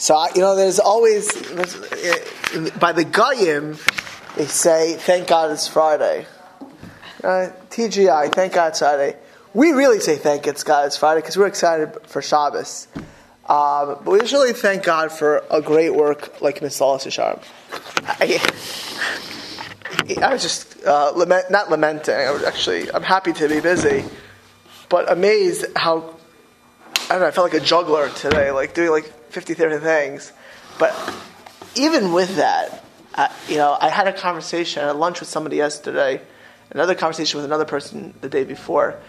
So you know, there's always by the Goyim they say, "Thank God it's Friday." Uh, TGI, thank God it's Friday. We really say thank God it's Friday because we're excited for Shabbos. Um, but we usually thank God for a great work like Miss Sharm. I, I was just uh, lament, not lamenting. I was actually, I'm happy to be busy, but amazed how I don't know. I felt like a juggler today, like doing like 50 different things. But even with that, uh, you know, I had a conversation, at lunch with somebody yesterday, another conversation with another person the day before.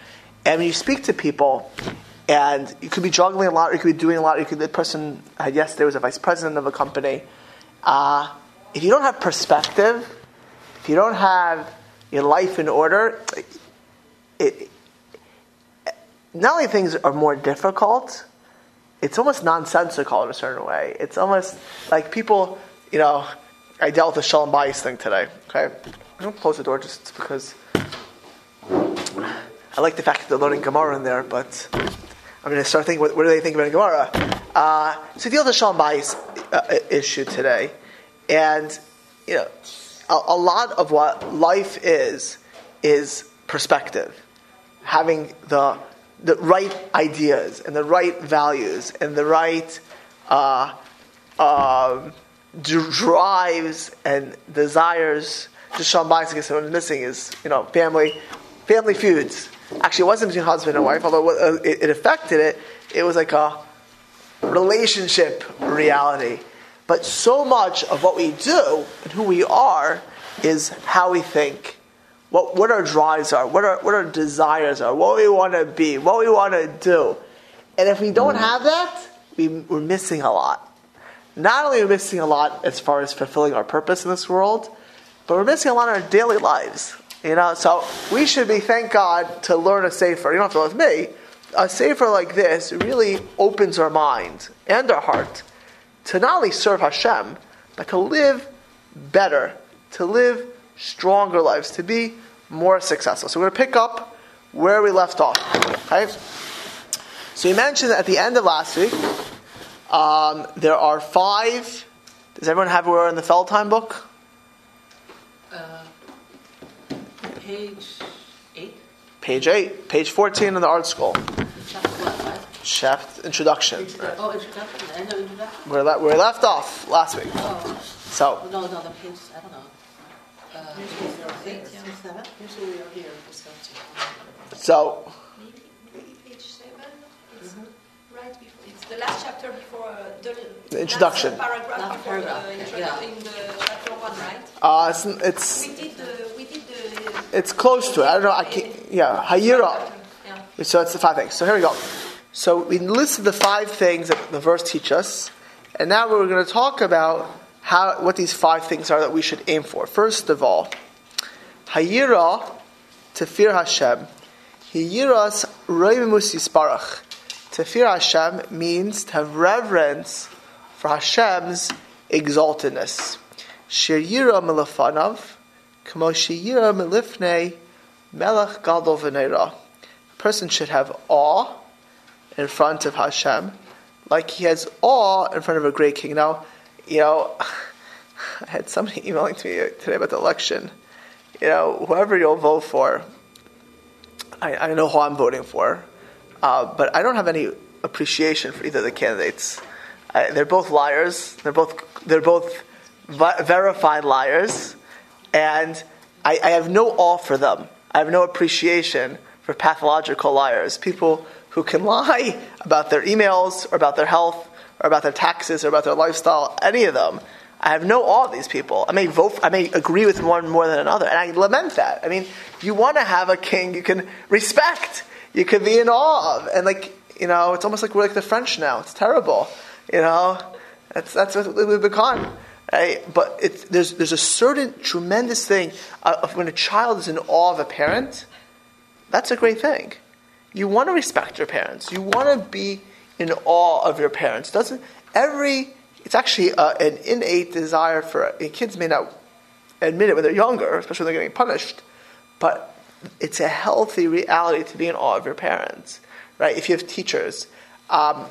And when you speak to people, and you could be juggling a lot, or you could be doing a lot. You could, the person I had yesterday was a vice president of a company. Uh, if you don't have perspective, if you don't have your life in order, it, not only things are more difficult, it's almost nonsensical in a certain way. It's almost like people, you know, I dealt with the Shalom Bayis thing today. Okay, I'm gonna close the door just because I like the fact that they're learning Gemara in there, but I'm going to start thinking, what, what do they think about Gemara? Uh, so deal with the Shalom Bayis uh, issue today, and you know, a, a lot of what life is is perspective, having the the right ideas and the right values and the right uh, uh, drives and desires. Just Shalom Bayis, I guess missing is you know family, family feuds. Actually, it wasn't between husband and wife, although uh, it, it affected it. It was like a relationship reality. But so much of what we do and who we are is how we think what, what our drives are, what our, what our desires are, what we want to be, what we want to do. And if we don't mm-hmm. have that, we, we're missing a lot. Not only are we missing a lot as far as fulfilling our purpose in this world, but we're missing a lot in our daily lives. You know, so we should be, thank God, to learn a sefer. You don't have to learn with me. A sefer like this really opens our mind and our heart to not only serve Hashem, but to live better, to live stronger lives, to be more successful. So we're going to pick up where we left off. Okay? So we mentioned at the end of last week, um, there are five. Does everyone have where in the Feldheim book? Uh, page eight. Page eight, page fourteen in the ArtScroll. Chapter what, right? Chapter introduction. Oh, introduction. End of introduction. Where, le- where we left off last week. Oh, So no, no, the page. I don't know. Eight, seven. Usually we are here discussing. so Maybe, maybe page seven. It's right before. It's the last chapter before uh, the, The introduction. Paragraph Last before paragraph, the intro- yeah. in the chapter one, right? uh, it's, it's We did the. We did the. it's close to it. I don't know. I can't. Yeah, Hayira. Yeah. So it's the five things. So here we go. So we listed the five things that the verse teach us, and now we're going to talk about how what these five things are that we should aim for. First of all, Hayira to fear Hashem. Hayiras roimus yisparach. To fear Hashem means to have reverence for Hashem's exaltedness. Shirira milafanav, kamo shirira milifnei, melech gadol v'neira. A person should have awe in front of Hashem, like he has awe in front of a great king. Now, you know, I had somebody emailing to me today about the election. You know, whoever you'll vote for, I, I know who I'm voting for, uh, but I don't have any appreciation for either of the candidates. I, they're both liars. They're both they're both vi- verified liars, and I, I have no awe for them. I have no appreciation for pathological liars, people who can lie about their emails or about their health or about their taxes or about their lifestyle. Any of them. I have no awe of these people. I may vote, I may agree with one more than another, and I lament that. I mean, you want to have a king you can respect, you can be in awe of, and like you know, it's almost like we're like the French now. It's terrible, you know. That's that's what we've become. Right? But there's there's a certain tremendous thing of when a child is in awe of a parent. That's a great thing. You want to respect your parents. You want to be in awe of your parents. Doesn't every it's actually uh, an innate desire for kids may not admit it when they're younger, especially when they're getting punished, but it's a healthy reality to be in awe of your parents, right? If you have teachers, um,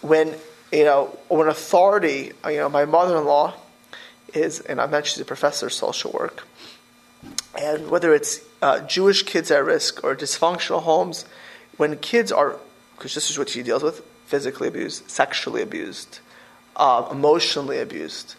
when you know, when authority, you know, my mother-in-law is, and I mentioned she's a professor of social work, and whether it's uh, Jewish kids at risk or dysfunctional homes, when kids are, because this is what she deals with, physically abused, sexually abused, uh, emotionally abused,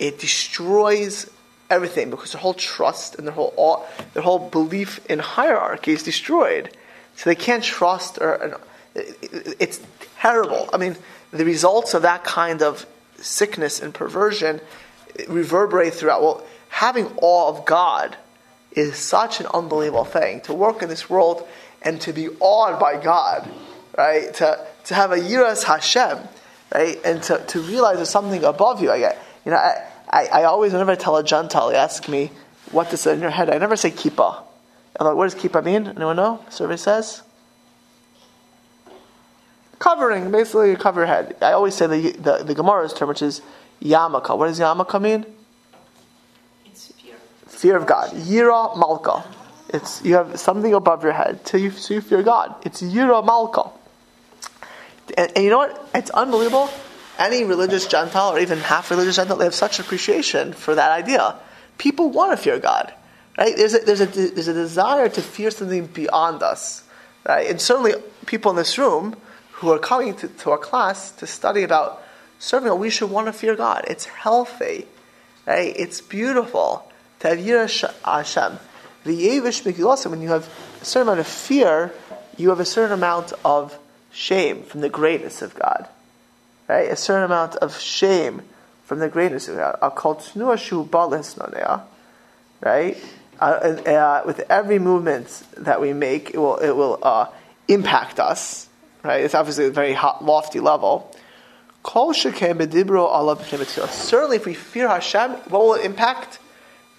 it destroys everything because their whole trust and their whole their whole belief in hierarchy is destroyed. So they can't trust, or it's terrible. I mean, the results of that kind of sickness and perversion reverberate throughout. Well, having awe of God is such an unbelievable thing to work in this world and to be awed by God, right? To to have a yiras Hashem, right? And to, to realize there's something above you. I get, you know, I, I, I always, whenever I tell a Gentile, they ask me, what is in your head? I never say kippah. I'm like, what does kippah mean? Anyone know? Survey says? Covering, basically, you cover your head. I always say the, the, the Gemara's term, which is yamaka. What does yamaka mean? It's fear. Fear of God. Yira malka. It's you have something above your head, so you, so you fear God. It's yira malka. And, and, you know what? It's unbelievable. Any religious Gentile or even half religious Gentile, they have such appreciation for that idea. People want to fear God, right? There's a, there's a, there's a desire to fear something beyond us, right? And certainly people in this room who are coming to, to our class to study about serving we should want to fear God. It's healthy, right? It's beautiful to have Yirah uh, Hashem. The Yevish Megillah, when you have a certain amount of fear, you have a certain amount of shame from the greatness of God. Right? A certain amount of shame from the greatness of God. Right? Uh, uh, with every movement that we make, it will, it will uh, impact us. Right? It's obviously a very hot, lofty level. Certainly, if we fear Hashem, what will it impact?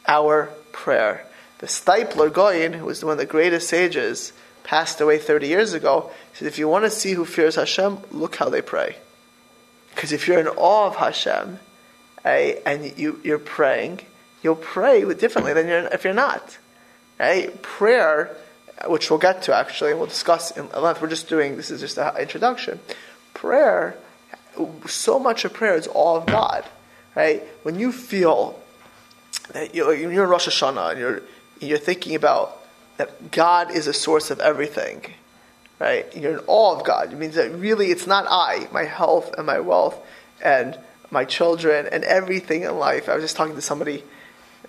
Our prayer. The Steipler Gaon, who was one of the greatest sages, passed away 30 years ago, said, if you want to see who fears Hashem, look how they pray. Because if you're in awe of Hashem right, and you, you're praying, you'll pray differently than you're, if you're not. Right? Prayer, which we'll get to actually, we'll discuss in a length, we're just doing, this is just an introduction. Prayer, so much of prayer is awe of God. Right? When you feel that you're, you're in Rosh Hashanah and you're, you're thinking about that God is a source of everything, right? You're in awe of God. It means that really it's not I, my health and my wealth and my children and everything in life. I was just talking to somebody,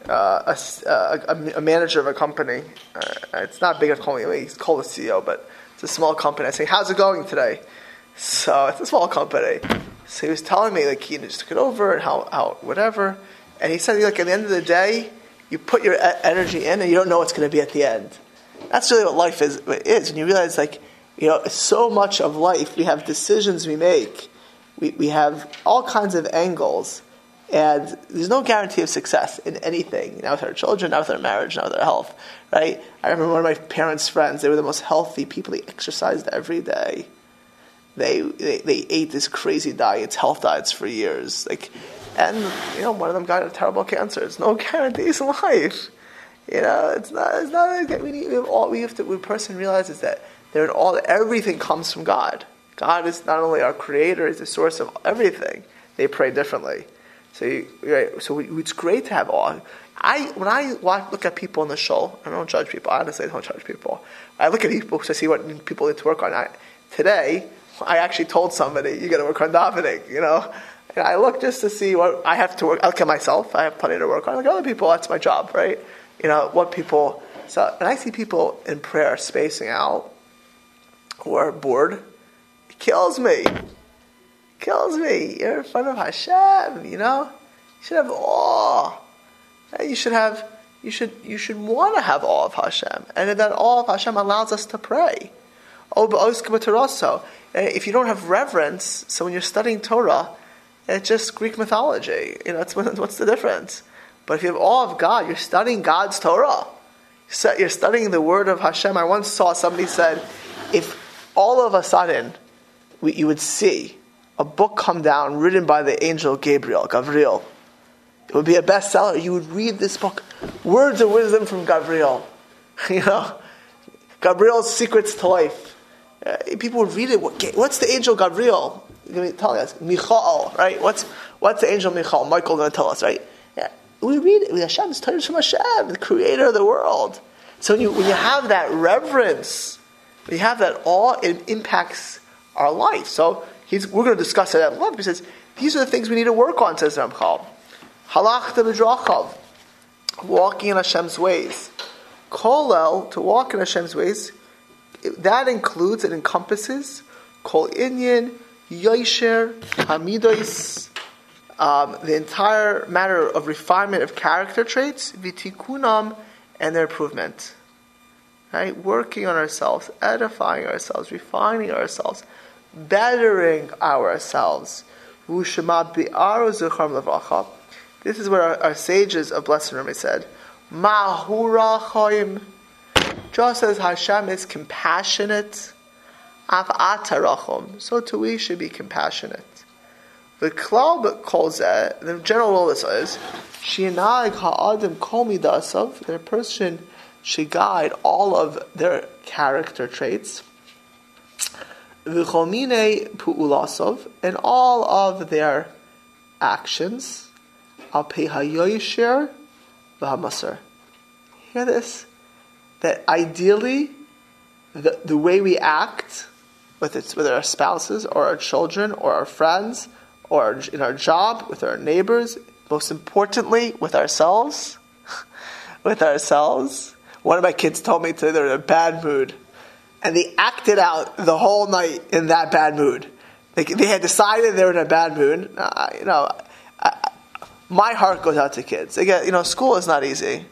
uh, a, a, a, manager of a company. Uh, it's not big calling me, he's called a CEO, but it's a small company. I say, how's it going today? So it's a small company. So he was telling me like he just took it over and how, how whatever. And he said like at the end of the day, you put your energy in and you don't know what's going to be at the end. That's really what life is. Is and you realize like you know so much of life we have decisions we make, we we have all kinds of angles, and there's no guarantee of success in anything. Now with our children, now with our marriage, now with our health, right? I remember one of my parents' friends. They were the most healthy people. They exercised every day. They, they, they ate this crazy diets, health diets for years. Like and you know, one of them got a terrible cancer. It's no guarantees in life. You know, it's not. It's not. We need all. We have to. The person realizes that they're all. Everything comes from God. God is not only our creator; is the source of everything. They pray differently. So, you, right, so we, it's great to have awe. I when I look at people in the show, I don't judge people. Honestly, I don't judge people. I look at people to see what people need to work on. I, today, I actually told somebody, "You got to work on davening." You know, and I look just to see what I have to work. I look at myself. I have plenty to work on. At other people. That's my job, right? You know what people. So, and I see people in prayer spacing out, who are bored. It kills me. It kills me. You're in front of Hashem. You know, you should have awe. You should have. You should. You should want to have awe of Hashem, and that awe of Hashem allows us to pray. Oh, if you don't have reverence, so when you're studying Torah, it's just Greek mythology. You know, what's the difference. But if you have awe of God, you're studying God's Torah. You're studying the word of Hashem. I once saw somebody said, if all of a sudden we, you would see a book come down written by the angel Gabriel, Gabriel, it would be a bestseller. You would read this book, words of wisdom from Gabriel. You know, Gabriel's secrets to life. Uh, people would read it. What's the angel Gabriel? going to telling us Michael, right? What's what's the angel Michael? Michael going to tell us, right? Yeah, we read it. Hashem is Torah from Hashem, the Creator of the world. So when you when you have that reverence, when you have that awe, it impacts our life. So we're going to discuss it at length. He says these are the things we need to work on. Says Ramchal, halach b'drachav, walking in Hashem's ways. Kolel to walk in Hashem's ways. That includes and encompasses kol inyan, yosher, hamidos, um, the entire matter of refinement of character traits, vitikunam, and their improvement. Right? Working on ourselves, edifying ourselves, refining ourselves, bettering ourselves. This is what our, our sages of Blessed Memory said. Mahura Just as Hashem is compassionate, so too we should be compassionate. The club calls it, the general rule this is, Shinag ha'adim kol midasav, that a person should guide all of their character traits, v'chomine pu'ulasov, and all of their actions, al pehayoyisher v'hamasar. Hear this? That ideally, the, the way we act, with, it's, with our spouses or our children or our friends, or in our job, with our neighbors, most importantly, with ourselves. with ourselves. One of my kids told me today they're in a bad mood. And they acted out the whole night in that bad mood. They, they had decided they were in a bad mood. Uh, you know, I, my heart goes out to kids. Get, you know, school is not easy.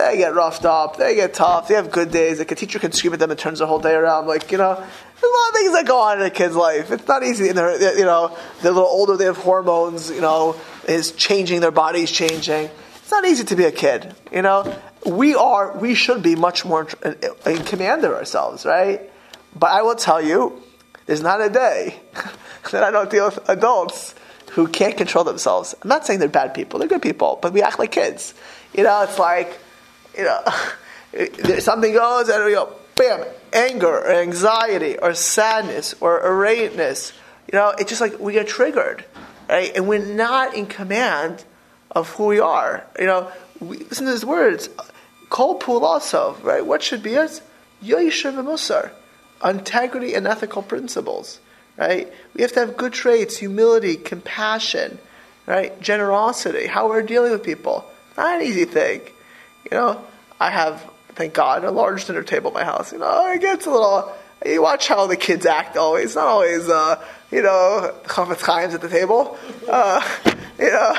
They get roughed up. They get tough. They have good days. Like a teacher can scream at them and turns the whole day around. Like you know, there's a lot of things that go on in a kid's life. It's not easy. And they're you know they're a little older. They have hormones. You know, is changing. Their body's changing. It's not easy to be a kid. You know, we are. We should be much more in command of ourselves, right? But I will tell you, there's not a day that I don't deal with adults who can't control themselves. I'm not saying they're bad people. They're good people, but we act like kids. You know, it's like you know, something goes and we go, bam, anger or anxiety or sadness or irrateness. You know, it's just like we get triggered, right? And we're not in command of who we are. You know, we, listen to these words. Kol pulasov, right? What should be us? Yoishav musar. Integrity and ethical principles, right? We have to have good traits, humility, compassion, right? Generosity, how we're dealing with people. Not an easy thing. You know, I have, thank God, a large dinner table at my house. You know, it gets a little. You watch how the kids act. Always, not always. Uh, you know, chavetz chaims at the table. Uh, you know.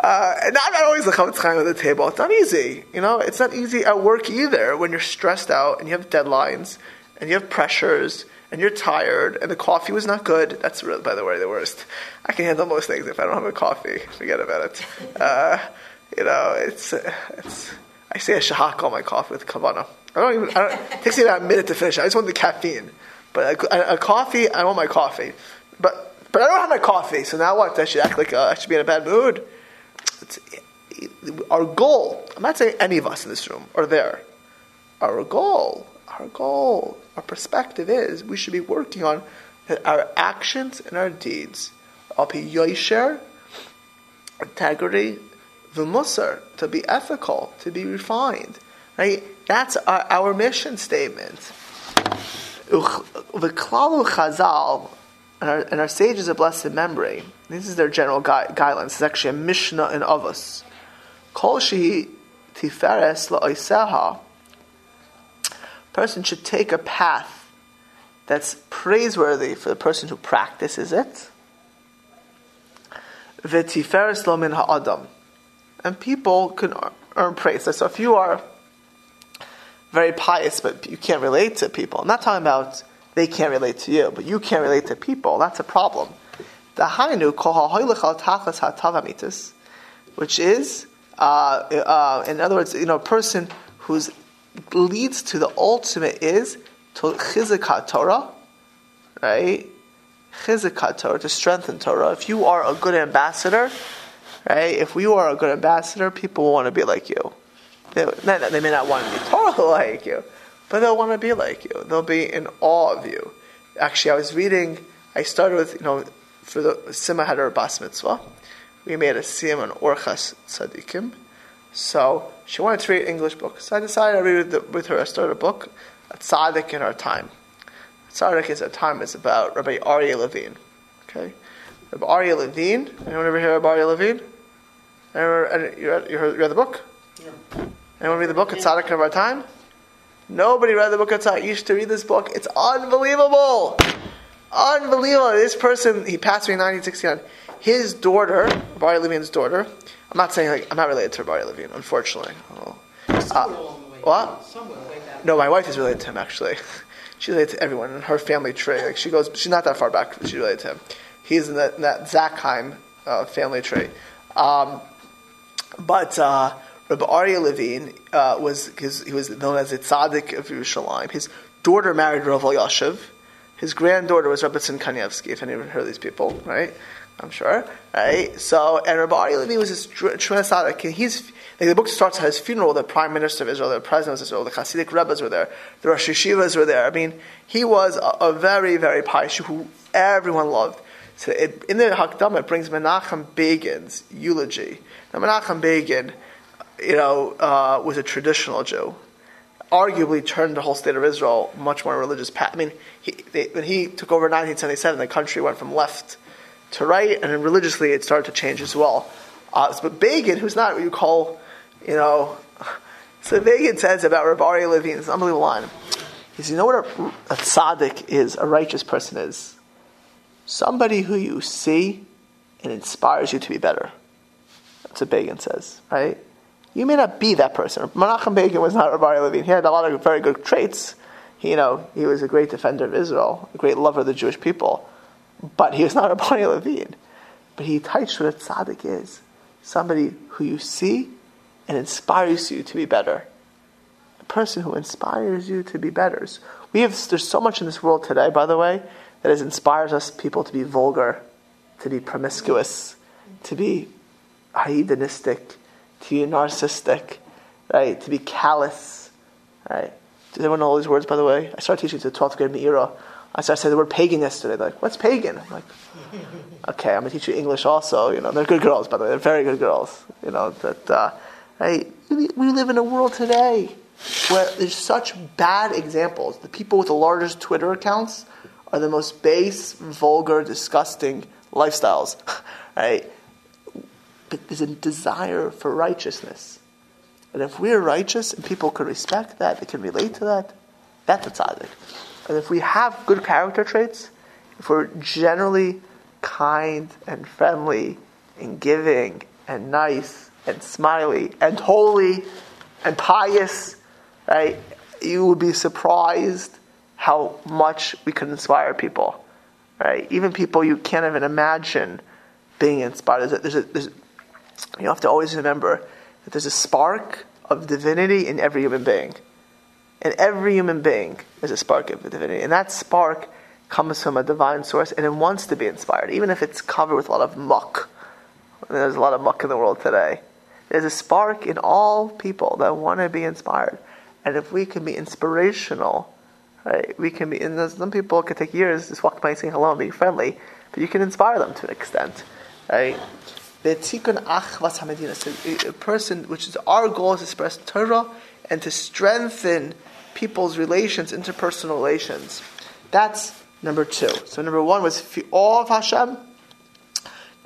Uh, and not, not always the chavetz chaim at the table. It's not easy. You know, it's not easy at work either when you're stressed out and you have deadlines and you have pressures and you're tired and the coffee was not good. That's really, by the way, the worst. I can handle most things if I don't have a coffee. Forget about it. Uh, you know, it's it's I say a shahak on my coffee with kavana. I don't even. I don't, it takes me about a minute to finish. I just want the caffeine. But a, a, coffee, I want my coffee. But but I don't have my coffee. So now what? I should act like uh, I should be in a bad mood. It's, our goal. I'm not saying any of us in this room are there. Our goal, our goal, our perspective is we should be working on that our actions and our deeds. I'll be yosher, integrity, v'musar, to be ethical, to be refined. Right? That's our, our mission statement. V'klalu chazal, and our, and our sages of blessed memory, this is their general gui- guidelines. It's actually a Mishnah in Avos. Kol shehi tiferes la'oiseha. Person should take a path that's praiseworthy for the person who practices it. V'tiferes lo min ha'adam and people can earn praise. So if you are very pious, but you can't relate to people, I'm not talking about they can't relate to you, but you can't relate to people, that's a problem. The hainu which is, uh, uh, in other words, you know, a person who's leads to the ultimate is to Torah, right? Chizikat Torah, to strengthen Torah. If you are a good ambassador, right? If you are a good ambassador, people will want to be like you. They, they may not want to be totally like you, but they'll want to be like you. They'll be in awe of you. Actually, I was reading. I started with you know for the Sima had her bas mitzvah. We made a siyam on Orchas Tzadikim. So she wanted to read English book. So I decided to read with, with her. I started a book, a tzaddik in our time. Tzaddik is our time is about Rabbi Aryeh Levine. Okay, Rabbi Aryeh Levine. Anyone ever hear of Aryeh Levine? Ever, you, read, you, heard, you read the book? Yeah. Anyone read the book, A Tzaddik of Our Time? Nobody read the book of Tzaddik. You should read this book. It's unbelievable. Unbelievable. This person, he passed away in 1969. His daughter, Reb Aryeh Levine's daughter, I'm not saying, like, I'm not related to Barry Levine, unfortunately. Oh. Somewhere along the way. what? No, my wife is related to him, actually. She's related to everyone in her family tree. Like, she goes, she's not that far back, but she's related to him. He's in that, in that Zackheim uh, family tree. Um, but uh, Rabbi Aryeh Levine uh, was his, he was known as the tzaddik of Yerushalayim. His daughter married Rav Elyashiv. His granddaughter was Rebbetzin Kanievsky, if anyone heard of these people, right? I'm sure, right? So, and Rabbi Aryeh Levine was this tremendous tzaddik. And he's, like the book starts at his funeral, the prime minister of Israel, the president of Israel, the Hasidic Rebbes were there, the Rosh Yeshivas were there. I mean, he was a, a very, very pious who everyone loved. So it, in the Hakdama, it brings Menachem Begin's eulogy. Now, Menachem Begin, you know, uh, was a traditional Jew. Arguably turned the whole state of Israel much more religious path. I mean, he, they, when he took over in 1977, the country went from left to right, and religiously it started to change as well. Uh, but Begin, who's not what you call, you know, so Begin says about Rabbi Levine, it's an unbelievable line. He says, you know what a, a tzaddik is, a righteous person is? Somebody who you see and inspires you to be better. That's what Begin says, right? You may not be that person. Menachem Begin was not Rabbi Levine. He had a lot of very good traits. He, you know, he was a great defender of Israel, a great lover of the Jewish people. But he was not Rabbi Levine. But he touched what a tzaddik is. Somebody who you see and inspires you to be better. A person who inspires you to be better. We have, there's so much in this world today, by the way, that is, inspires us people to be vulgar, to be promiscuous, to be hedonistic, to be narcissistic, right? To be callous, right? Does anyone know all these words, by the way? I started teaching to the 12th grade Meira. I started saying the word pagan yesterday. They're like, what's pagan? I'm like, okay, I'm going to teach you English also. You know, they're good girls, by the way. They're very good girls. You know, that, uh, right? We live in a world today where there's such bad examples. The people with the largest Twitter accounts are the most base, vulgar, disgusting lifestyles, right? But there's a desire for righteousness. And if we're righteous and people can respect that, they can relate to that, that's a tzaddik. And if we have good character traits, if we're generally kind and friendly and giving and nice and smiley and holy and pious, right, you would be surprised how much we can inspire people, right? Even people you can't even imagine being inspired. There's a, there's a, you have to always remember that there's a spark of divinity in every human being. In every human being, there's a spark of divinity. And that spark comes from a divine source and it wants to be inspired, even if it's covered with a lot of muck. There's a lot of muck in the world today. There's a spark in all people that want to be inspired. And if we can be inspirational, right, we can be, and some people can take years just walk by saying hello and being friendly, but you can inspire them to an extent, right? The tikkun achvas a person, which is our goal is to express Torah and to strengthen people's relations, interpersonal relations. That's number two. So number one was awe of Hashem.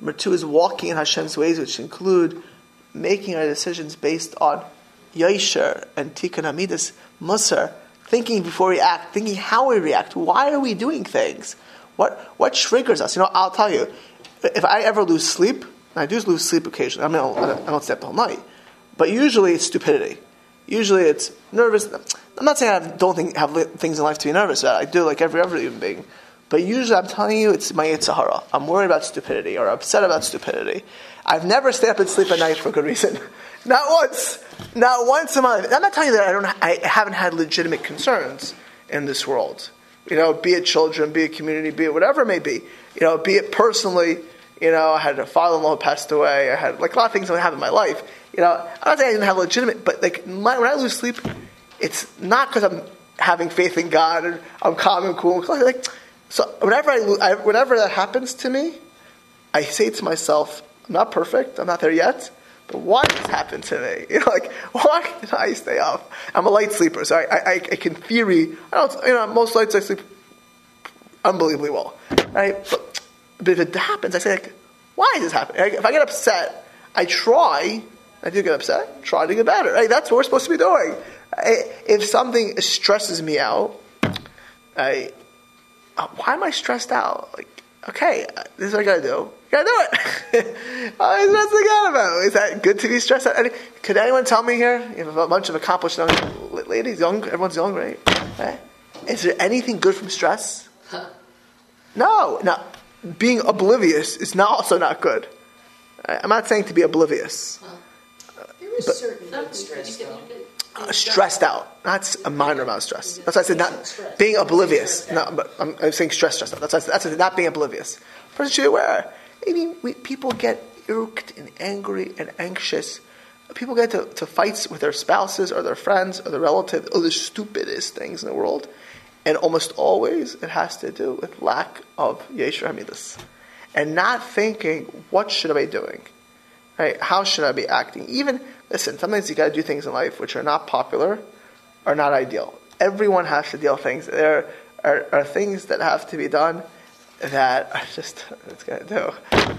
Number two is walking in Hashem's ways, which include making our decisions based on Yosher and Tikkun Hamidus Musar, thinking before we act, thinking how we react. Why are we doing things? What what triggers us? You know, I'll tell you, if I ever lose sleep, I do lose sleep occasionally. I mean, I don't, I don't stay up all night, but usually it's stupidity. Usually it's nervous. I'm not saying I don't think, have things in life to be nervous about. I do, like every other human being. But usually, I'm telling you, it's my yetzer hara. I'm worried about stupidity or upset about stupidity. I've never stayed up and sleep at night for good reason. Not once. Not once a month. I'm not telling you that I don't. I haven't had legitimate concerns in this world. You know, be it children, be it community, be it whatever it may be. You know, be it personally. You know, I had a father-in-law passed away. I had like a lot of things that happened in my life. You know, I'm not saying I didn't have legitimate, but like my, when I lose sleep, it's not because I'm having faith in God and I'm calm and cool. Like, so whenever I, I, whenever that happens to me, I say to myself, I'm not perfect, I'm not there yet, but why did this happen to me? You know, like, why did I stay up? I'm a light sleeper, so I, I, I can theory, I don't, you know, most nights I sleep unbelievably well, right? But, but if it happens, I say, like, why is this happening? Like, if I get upset, I try, I do get upset, try to get better, right? That's what we're supposed to be doing. I, if something stresses me out, I, uh, why am I stressed out? Like, okay, this is what I gotta do. Gotta do it. Why am I stressing out about? Is that good to be stressed out? Any- Could anyone tell me here? You have a bunch of accomplished young ladies, young, everyone's young, right? right? Is there anything good from stress? No. Now, being oblivious is not also not good. I- I'm not saying to be oblivious. There is But- certain good stress, though. Uh, stressed out. That's a minor amount of stress. That's why I said not being oblivious. No, but I'm, I'm saying stress, stressed out. That's why I said, that's why I said not being oblivious. Person should be aware. I mean, we, people get irked and angry and anxious. People get to, to fights with their spouses or their friends or their relatives or the stupidest things in the world. And almost always it has to do with lack of Yeshua Hamidus. And not thinking, what should I be doing? Right? How should I be acting? Even listen, sometimes you got to do things in life which are not popular, are not ideal. Everyone has to deal with things. There are, are things that have to be done that are just it's gonna do.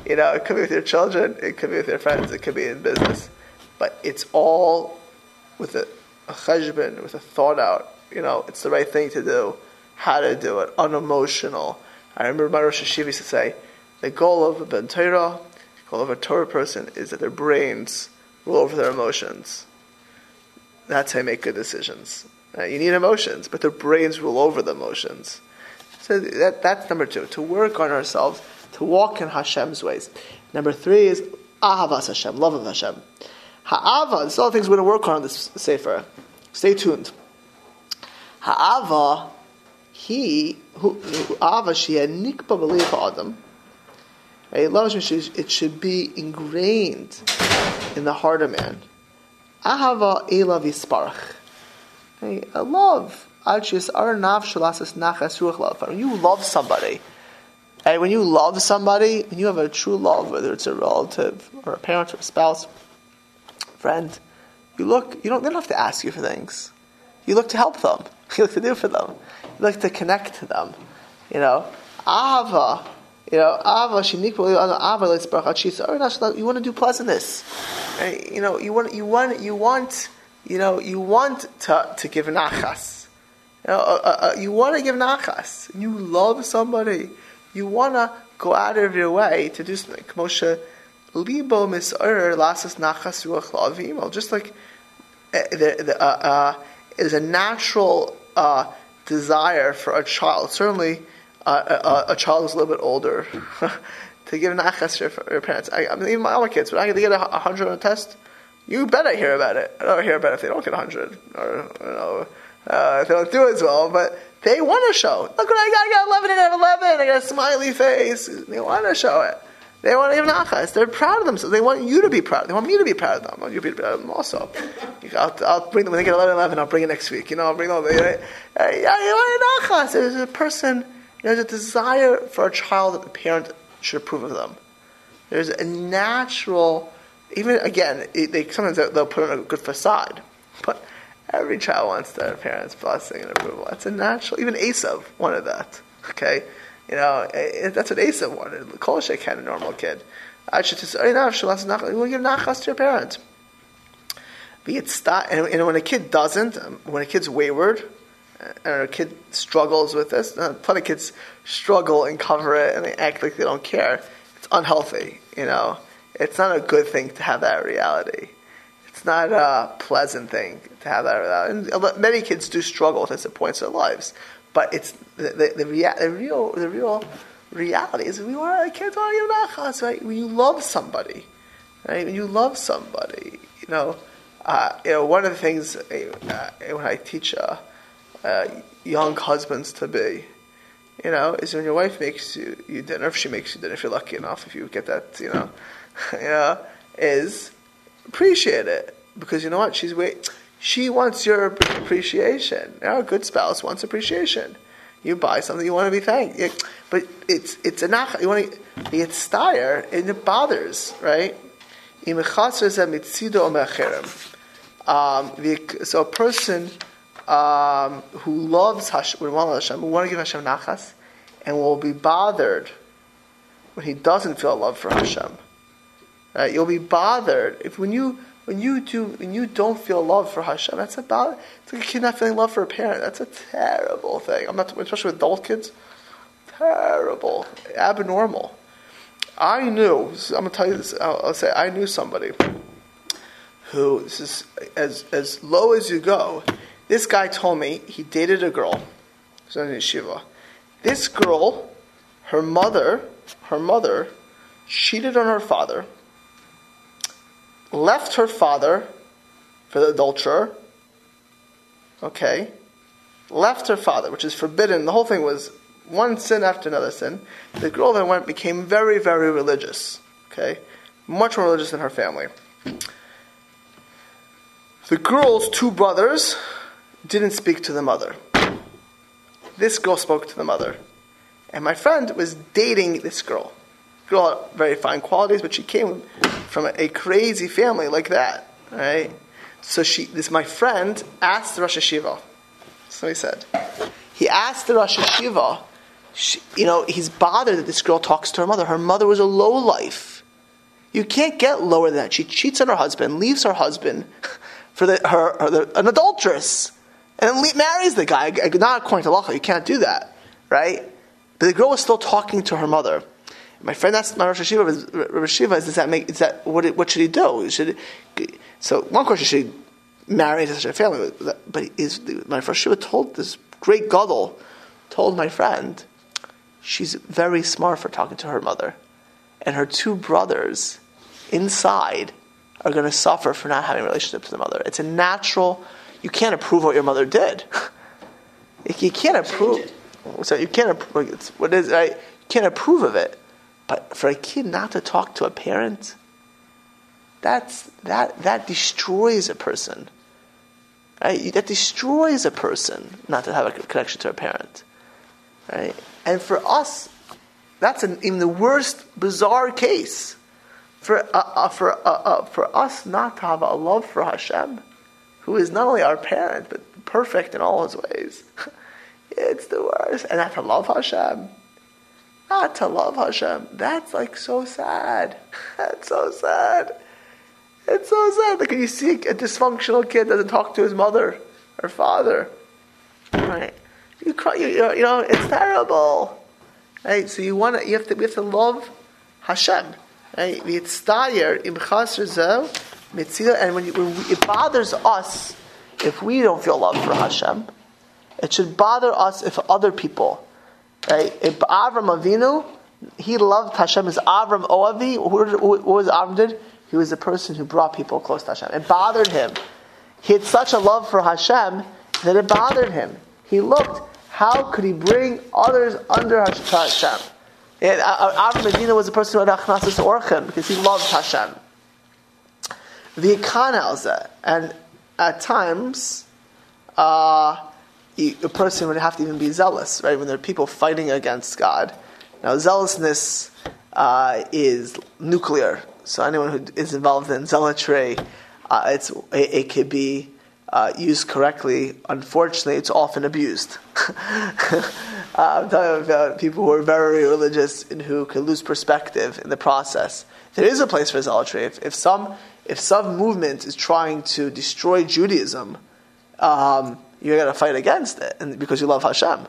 You know, it could be with your children, it could be with your friends, it could be in business, but it's all with a, a with a thought out. You know, it's the right thing to do. How to do it, unemotional. I remember my Rosh Yeshiva used to say, the goal of a Ben Torah, the goal of a Torah person is that their brains rule over their emotions. That's how you make good decisions. You need emotions, but their brains rule over the emotions. So that, that's number two, to work on ourselves, to walk in Hashem's ways. Number three is Ahavas Hashem, love of Hashem. Ha'ava, this is all things we're going to work on in this Sefer. Stay tuned. Ha'ava, he, who, Ava, she had nikba b'leif adam. It should be ingrained in the heart of man. Ahava elav yisparach. A love. You love somebody, and when you love somebody, when you have a true love, whether it's a relative or a parent or a spouse, friend, you look. You don't. They don't have to ask you for things. You look to help them. You look to do for them. You look to connect to them. You know, Ava. You know, Ava Ava oh, You want to do pleasantness. You know, you want. You want. You want. You know, you want to to give nachas. You, know, uh, uh, uh, you want to give nachas. You love somebody. You want to go out of your way to do something. Moshe, libo misor lasas nachas ruach. Just like uh, the, uh, uh, there's a natural uh, desire for a child. Certainly, uh, a, a child who's a little bit older to give nachas to your, parents. I, I mean, even my other kids, when I get to get a hundred on a test, you better hear about it. I don't hear about it if they don't get a hundred or you know uh, they don't do as well, but. They want to show. Look what I got! I got eleven and I have eleven. I got a smiley face. They want to show it. They want to give nachas. They're proud of themselves. They want you to be proud. They want me to be proud of them. I want you to be proud of them also. I'll, I'll bring them when they get 11, 11, I'll bring it next week. You know, I'll bring them. Right? Uh, yeah, you want nachas. There's a person. There's a desire for a child that the parent should approve of them. There's a natural. Even again, they sometimes they'll put on a good facade, but every child wants their parents' blessing and approval. That's a natural. Even Esav wanted that. Okay. You know, that's what Asa wanted. Kol had a normal kid. I should just, you want to give nachas to your parents. Be And, and when a kid doesn't, um, when a kid's wayward, and a kid struggles with this, uh, plenty of kids struggle and cover it and they act like they don't care. It's unhealthy, you know. It's not a good thing to have that reality. It's not a pleasant thing to have that reality. And many kids do struggle with this at points in their lives. But it's the, the, the, rea- the real the real reality is we want kids want to give nachas, right? When you love somebody, right? When you love somebody, you know, uh, you know, one of the things uh, when I teach uh, uh, young husbands to be, you know, is when your wife makes you, you dinner, if she makes you dinner, if you're lucky enough, if you get that, you know, you know, is appreciate it because you know what? She's wait. She wants your appreciation. A good spouse wants appreciation. You buy something, you want to be thanked. But it's it's a nach. You want to be stire, and it bothers, right? Um, the- so a person um, who loves Hashem, would want Hashem, who want to give Hashem nachas, and will be bothered when he doesn't feel love for Hashem. Right? You'll be bothered if when you when you do when you don't feel love for Hashem. That's about it's like a kid not feeling love for a parent. That's a terrible thing. I'm not especially with adult kids. Terrible, abnormal. I knew. I'm gonna tell you this. I'll, I'll say I knew somebody who this is as as low as you go. This guy told me he dated a girl. She's in yeshiva. This girl, her mother, her mother, cheated on her father, left her father for the adulterer. Okay, left her father, which is forbidden. The whole thing was one sin after another sin. The girl then went became very, very religious. Okay, much more religious than her family. The girl's two brothers didn't speak to the mother. This girl spoke to the mother. And my friend was dating this girl. Girl very fine qualities, but she came from a, crazy family like that. Right? So she this my friend asked the Rosh Yeshiva. So he said. He asked the Rosh Yeshiva, she, you know, he's bothered that this girl talks to her mother. Her mother was a low life. You can't get lower than that. She cheats on her husband, leaves her husband for the, her, her the, an adulteress, and then marries the guy. Not according to Lacha, you can't do that, right? But the girl was still talking to her mother. My friend asked my Rosh Yeshiva, Rosh Yeshiva, does that make, is that, what, what should he do? Should, so one question, should he marry into such a family? But is, my Rosh Yeshiva told this great gadol, told my friend, she's very smart for talking to her mother. And her two brothers inside are going to suffer for not having a relationship to the mother. It's a natural, you can't approve what your mother did. you can't approve. So you can't approve. It's, what is? You can't approve of it. But for a kid not to talk to a parent, that's that that destroys a person. Right? That destroys a person not to have a connection to a parent. Right? And for us, that's an, even the worst bizarre case. For uh, uh, for uh, uh, for us not to have a love for Hashem, who is not only our parent but perfect in all his ways. It's the worst. And not to love Hashem. Not to love Hashem. That's like so sad. That's so sad. It's so sad. Like you see a dysfunctional kid doesn't talk to his mother or father. Right? You cry, you, you know, it's terrible. Right? So you want to, you have to, we have to love Hashem. Right? And when, you, when it bothers us if we don't feel love for Hashem, it should bother us if other people, Uh, Avram Avinu, he loved Hashem as Avram Oavi. What was Avram did? He was the person who brought people close to Hashem. It bothered him. He had such a love for Hashem that it bothered him. He looked, how could he bring others under Hashem? And uh, uh, Avram Avinu was the person who had Achnasas Orchem because he loved Hashem. The Alza, and at times, uh, a person would have to even be zealous, right? When there are people fighting against God. Now, zealousness uh, is nuclear. So anyone who is involved in zealotry, uh, it's it, it could be uh, used correctly. Unfortunately, it's often abused. I'm talking about people who are very religious and who can lose perspective in the process. There is a place for zealotry. If, if some if some movement is trying to destroy Judaism, um, you're going to fight against it, and because you love Hashem,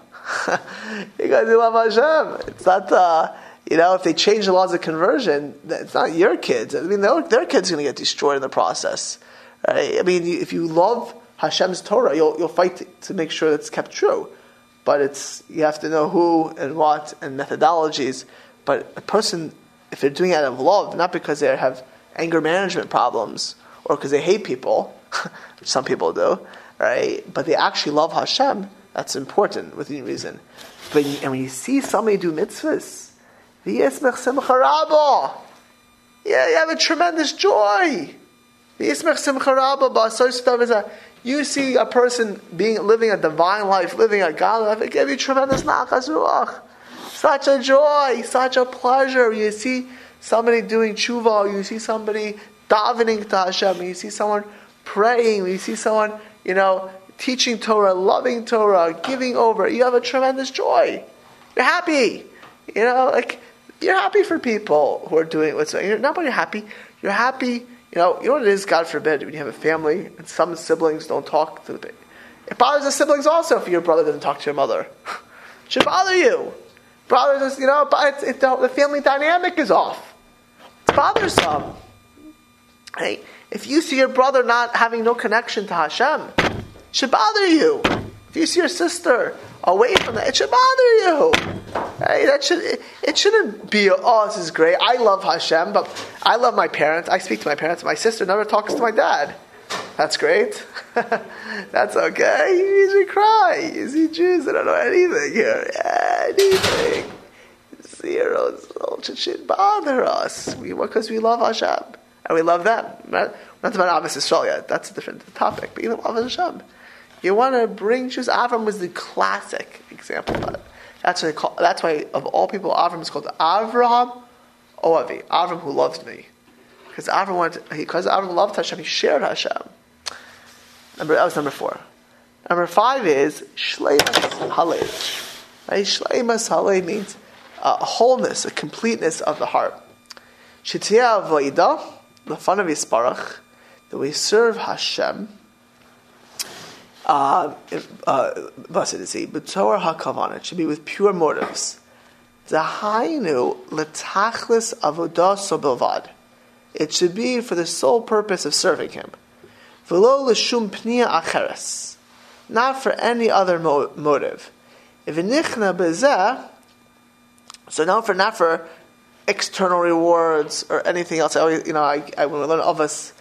because you love Hashem. It's not, uh, you know, if they change the laws of conversion, it's not your kids. I mean, their, kids are going to get destroyed in the process, right? I mean, if you love Hashem's Torah, you'll you'll fight to, make sure it's kept true. But it's you have to know who and what and methodologies. But a person, if they're doing it out of love, not because they have anger management problems or because they hate people, which some people do, right? But they actually love Hashem. That's important within reason. But and when you see somebody do mitzvahs, the ismech semcharaba. yeah, you have a tremendous joy. You You see a person being living a divine life, living a godly life, it gives you tremendous nachas ruach. Such a joy, such a pleasure. You see somebody doing tshuva, you see somebody davening to Hashem, you see someone praying, you see someone, you know, teaching Torah, loving Torah, giving over. You have a tremendous joy. You're happy. You know, like you're happy for people who are doing what's you're not only happy, you're happy you know, you know what it is, God forbid, when you have a family and some siblings don't talk to the. It bothers the siblings also if your brother doesn't talk to your mother. it should bother you. Brothers, you know, but it's, it, the, the family dynamic is off. It's bothersome. Hey, if you see your brother not having no connection to Hashem, it should bother you. If you see your sister away from that, it should bother you. Hey, that should it, it, shouldn't be oh this is great. I love Hashem, but I love my parents. I speak to my parents. My sister never talks to my dad. That's great. That's okay. You usually cry. You see Jews, they don't know anything here. Anything. Zero. It should bother us. We because we love Hashem and we love them. Not, not about Ahavas Yisrael yet. That's a different topic. But even love Hashem. You want to bring Jews. Avram was the classic example of that. That's why, call, that's why of all people, Avram is called Avraham Ohavi. Avram who loved me. Because Avram wanted, because Avram loved Hashem, he shared Hashem. Number, that was number four. Number five is Shleimas HaLev. Right? Shleimas HaLev means a wholeness, a completeness of the heart. Shitiyah Avoida, the fun of Yisparach, that we serve Hashem uh, uh, b'tor hakavana. It should be with pure motives. Zahainu letachlis avodah bilvad. It should be for the sole purpose of serving him. V'lo l'shum pnia acheres. Not for any other mo- motive. If inichna so not for not for external rewards or anything else. I always, you know, I, I when we learned of us,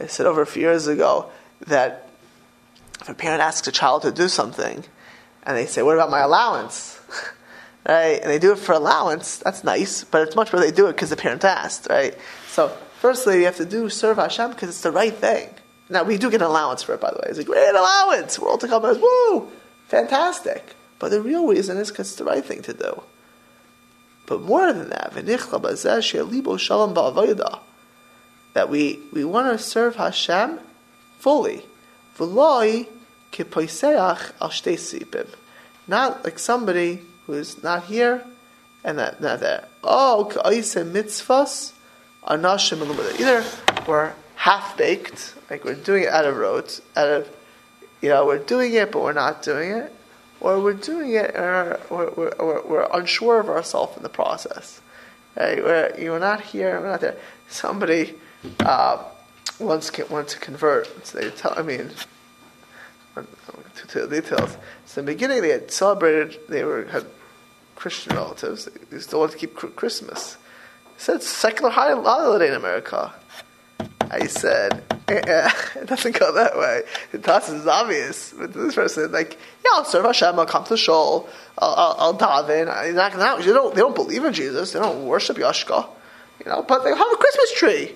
I said over a few years ago that if a parent asks a child to do something, and they say, "What about my allowance?" right? And they do it for allowance. That's nice, but it's much better they do it because the parent asked, right? So, firstly, you have to do serve Hashem because it's the right thing. Now, we do get an allowance for it, by the way. It's a great allowance. We're all to come as woo, fantastic. But the real reason is because it's the right thing to do. But more than that, that we, we want to serve Hashem fully. Not like somebody who's not here and not, not there. Oh, mitzvahs anashim Either we're half baked, like we're doing it out of rote, out of, you know, we're doing it but we're not doing it, or we're doing it and we're, we're, we're, we're unsure of ourselves in the process. Right? We're, you're not here, we're not there. Somebody uh, once wanted to convert, so they tell, I mean, to, the details. So in the beginning, they had celebrated. They were had Christian relatives. They still wanted to keep Christmas. Said it's a secular holiday in America. I said, eh, eh, it doesn't go that way. Us, it's obvious. But this person, like, yeah, I'll serve Hashem, I'll come to shul, I'll, I'll, I'll daven. Not gonna, they don't, they don't believe in Jesus, they don't worship Yashka, you know, but they have a Christmas tree.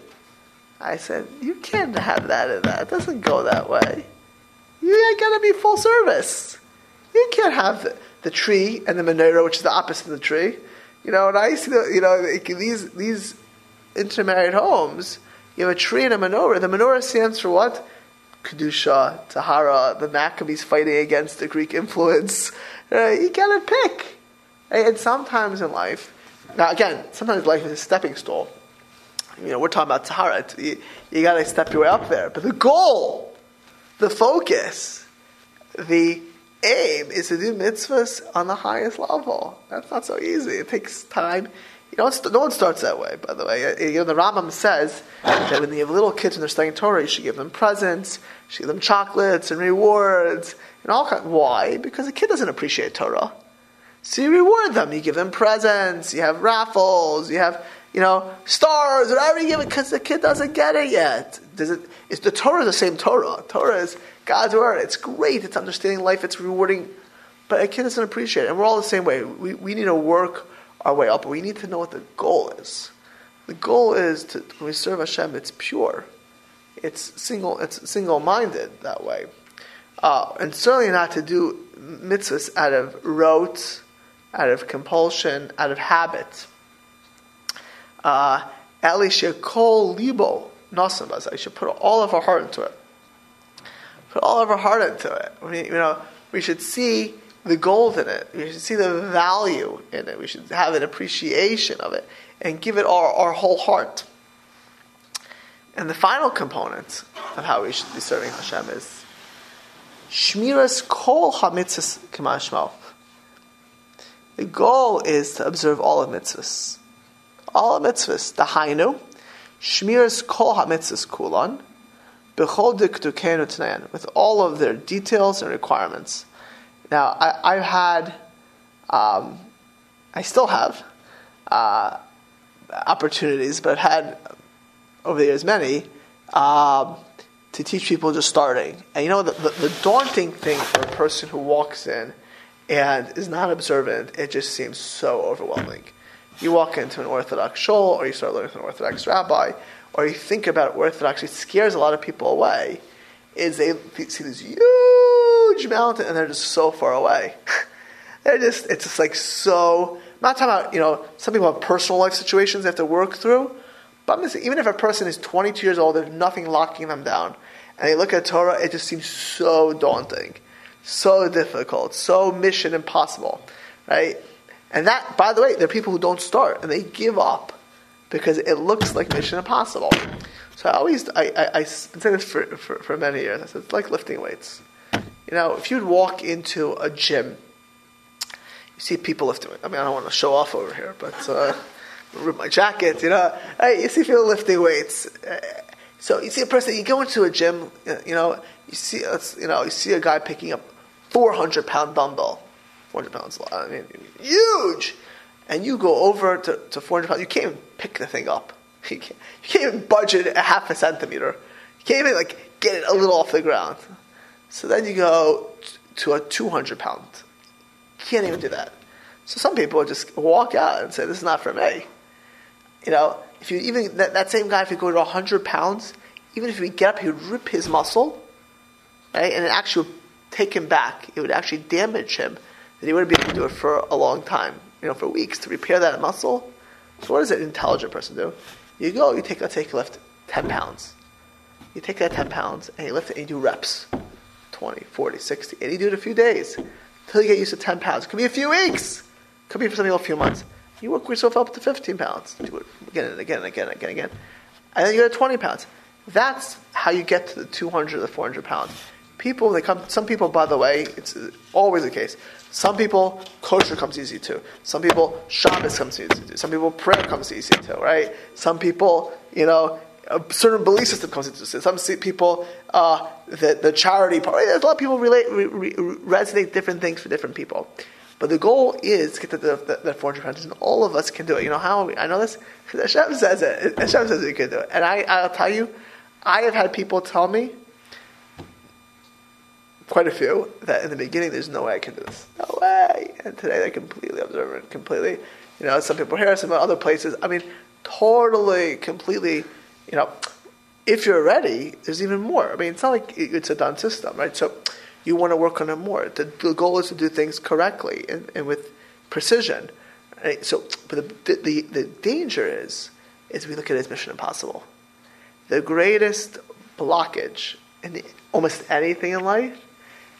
I said, you can't have that in that. It doesn't go that way. You gotta be full service. You can't have the, the, tree and the menorah, which is the opposite of the tree. You know, and I see the, you know, these, these intermarried homes, you have a tree and a menorah. The menorah stands for what? Kedusha, Tahara, the Maccabees fighting against the Greek influence. Uh, you gotta pick. And sometimes in life, now again, sometimes life is a stepping stone. You know, we're talking about Tahara. You, you gotta step your way up there. But the goal the focus, the aim is to do mitzvahs on the highest level. That's not so easy. It takes time. You know, no one starts that way, by the way. Uh, you know, the Rambam says that when you have little kids and they're studying Torah, you should give them presents, you should give them chocolates and rewards, and all kinds. Why? Because the kid doesn't appreciate Torah. So you reward them. You give them presents, you have raffles, you have, you know, stars, whatever you give it, because the kid doesn't get it yet. Does it, is the Torah the same Torah? Torah is God's word. It's great. It's understanding life. It's rewarding. But a kid doesn't appreciate it. And we're all the same way. We, we need to work our way up. But we need to know what the goal is. The goal is to, when we serve Hashem, it's pure. It's single, it's single-minded that way. uh, and certainly not to do mitzvahs out of rote, out of compulsion, out of habit. Uh, Elisha kol libo nosam I should put all of our heart into it. Put all of our heart into it. Mean, you know, we should see the gold in it. We should see the value in it. We should have an appreciation of it and give it our, our whole heart. And the final component of how we should be serving Hashem is Shmiras kol hamitzvahs k'mashmo. The goal is to observe all of mitzvahs. All of mitzvahs. The hainu, Shmiras kol hamitzvahs kulan, b'chol diktukenu tnayan, with all of their details and requirements. Now, I, have had, um, I still have, uh, opportunities, but I've had over the years many, um, to teach people just starting. And you know, the, the, the, daunting thing for a person who walks in and is not observant, it just seems so overwhelming. You walk into an Orthodox shul, or you start learning from an Orthodox rabbi, or you think about Orthodox, it scares a lot of people away, is they see this huge mountain and they're just so far away. they're just, it's just like so, I'm not talking about, you know, some people have personal life situations they have to work through, but I'm saying, even if a person is 22 years old, there's nothing locking them down and they look at Torah, it just seems so daunting, so difficult, so mission impossible, right? And that, by the way, there are people who don't start and they give up because it looks like mission impossible. So I always, I, I, I say this for, for, for many years. I said, it's like lifting weights. You know, if you'd walk into a gym, you see people lifting. I mean, I don't want to show off over here, but uh, rip my jacket, you know. Hey, you see people lifting weights. So you see a person, you go into a gym, you know, you see, you know, you see a guy picking up 400 pound dumbbell, 400 pounds, I mean, huge, and you go over to, to 400 pounds, you can't even pick the thing up. You can't, you can't even budget a half a centimeter. You can't even like get it a little off the ground. So then you go to a 200 pound. Can't even do that. So some people just walk out and say, "This is not for me." You know, if you even that, that same guy, if you go to hundred pounds, even if he get up, he would rip his muscle, right, and it actually would take him back. It would actually damage him. That he wouldn't be able to do it for a long time, you know, for weeks to repair that muscle. So what does an intelligent person do? You go, you take, let's take lift ten pounds. You take that ten pounds and you lift it and you do reps, 20, 40, 60, and you do it a few days until you get used to ten pounds. It could be a few weeks. It could be for something a few months. You work yourself up to 15 pounds. Do it again and again and again and again and again. And then you get to 20 pounds. That's how you get to the 200 or the 400 pounds. People, they come, some people, by the way, it's always the case. Some people, kosher comes easy too. Some people, Shabbos comes easy too. Some people, prayer comes easy too, right? Some people, you know, a certain belief system comes into this. Some people, uh, the, the charity part. There's a lot of people relate, re, re, resonate different things for different people. But the goal is to get to the, the, the 400 pounds, and all of us can do it. You know how I know this? Because Hashem says it. Hashem says we can do it. And I, I'll tell you, I have had people tell me, quite a few, that in the beginning there's no way I can do this. No way. And today they're completely observant, completely, you know, some people here, some other places. I mean, totally, completely, you know, if you're ready, there's even more. I mean, it's not like it's a done system, right? So, you want to work on it more. The, the goal is to do things correctly and, and with precision. Right? So, but the, the, the danger is, is we look at it as mission impossible. The greatest blockage in almost anything in life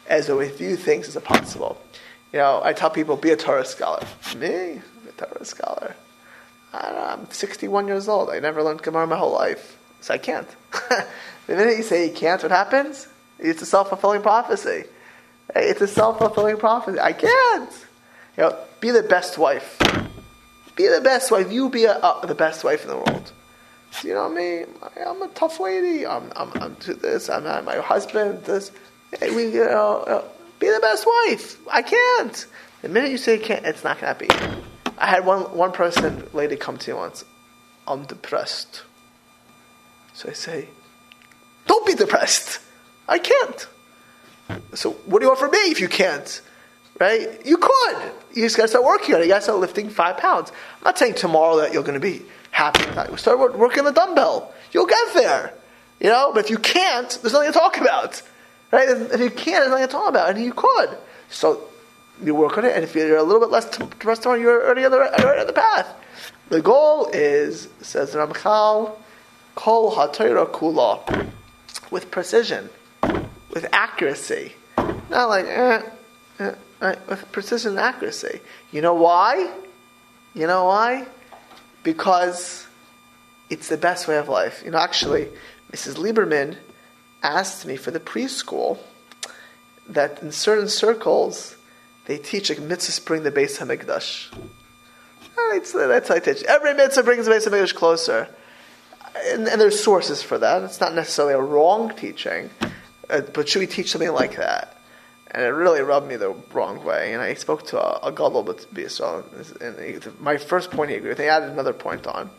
is that we view things as impossible. You know, I tell people, be a Torah scholar. Me? a Torah scholar. I am 61 years old. I never learned Gemara my whole life. So I can't. the minute you say you can't, what happens? It's a self fulfilling prophecy. It's a self fulfilling prophecy. I can't. You know, be the best wife. Be the best wife. You be a, uh, the best wife in the world. You know what I mean? I'm a tough lady. I'm, I'm, I'm to this. I'm not my husband. This. We, you know, uh, be the best wife. I can't. The minute you say you can't, it's not to happen. I had one, one person, lady, come to me once. I'm depressed. So I say, don't be depressed. I can't. So what do you want from me if you can't? Right? You could. You just got to start working on it. You got to start lifting five pounds. I'm not saying tomorrow that you're to be happy with that. Start working the dumbbell. You'll get there. You know, but if you can't, there's nothing to talk about. Right? If you can't, there's nothing to talk about, and you could. So you work on it, and if you're a little bit less depressed tomorrow, you're already on the, already on the path. The goal is, says Ramchal, kol hatayra kula, with precision, with accuracy. Not like, eh, eh, right? with precision and accuracy. You know why? You know why? Because it's the best way of life. You know, actually, Mrs. Lieberman asked me for the preschool that in certain circles they teach a mitzvah bring the Beis Hamikdash. That's, that's how I teach. Every mitzvah brings the Beis Hamikdash closer, and, and, there's sources for that. It's not necessarily a wrong teaching, uh, but should we teach something like that? And it really rubbed me the wrong way. And I spoke to a, a gadol b'Yisrael, and he, my first point he agreed with. They added another point on.